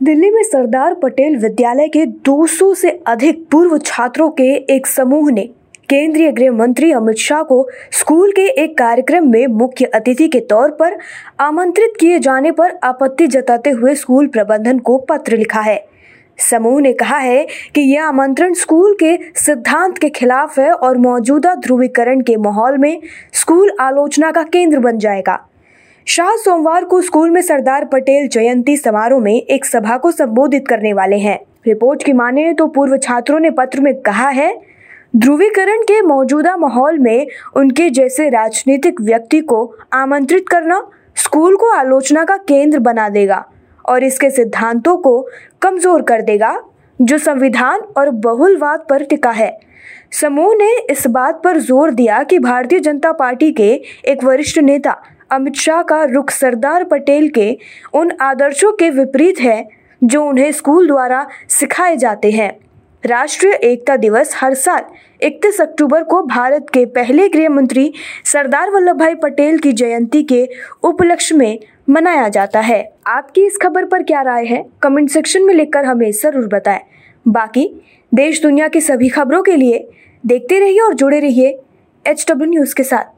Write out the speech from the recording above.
दिल्ली में सरदार पटेल विद्यालय के 200 से अधिक पूर्व छात्रों के एक समूह ने केंद्रीय गृह मंत्री अमित शाह को स्कूल के एक कार्यक्रम में मुख्य अतिथि के तौर पर आमंत्रित किए जाने पर आपत्ति जताते हुए स्कूल प्रबंधन को पत्र लिखा है। समूह ने कहा है कि यह आमंत्रण स्कूल के सिद्धांत के खिलाफ है और मौजूदा ध्रुवीकरण के माहौल में स्कूल आलोचना का केंद्र बन जाएगा। शाह सोमवार को स्कूल में सरदार पटेल जयंती समारोह में एक सभा को संबोधित करने वाले हैं। रिपोर्ट की माने तो पूर्व छात्रों ने पत्र में कहा है, ध्रुवीकरण के मौजूदा माहौल में उनके जैसे राजनीतिक व्यक्ति को आमंत्रित करना स्कूल को आलोचना का केंद्र बना देगा और इसके सिद्धांतों को कमज़ोर कर देगा, जो संविधान और बहुलवाद पर टिका है। समूह ने इस बात पर ज़ोर दिया कि भारतीय जनता पार्टी के एक वरिष्ठ नेता अमित शाह का रुख सरदार पटेल के उन आदर्शों के विपरीत है, जो उन्हें स्कूल द्वारा सिखाए जाते हैं। राष्ट्रीय एकता दिवस हर साल 31 अक्टूबर को भारत के पहले गृह मंत्री सरदार वल्लभ भाई पटेल की जयंती के उपलक्ष्य में मनाया जाता है। आपकी इस खबर पर क्या राय है? कमेंट सेक्शन में लिखकर हमें ज़रूर बताएँ। बाकी, देश दुनिया की सभी खबरों के लिए देखते रहिए और जुड़े रहिए एच डब्ल्यू न्यूज़ के साथ।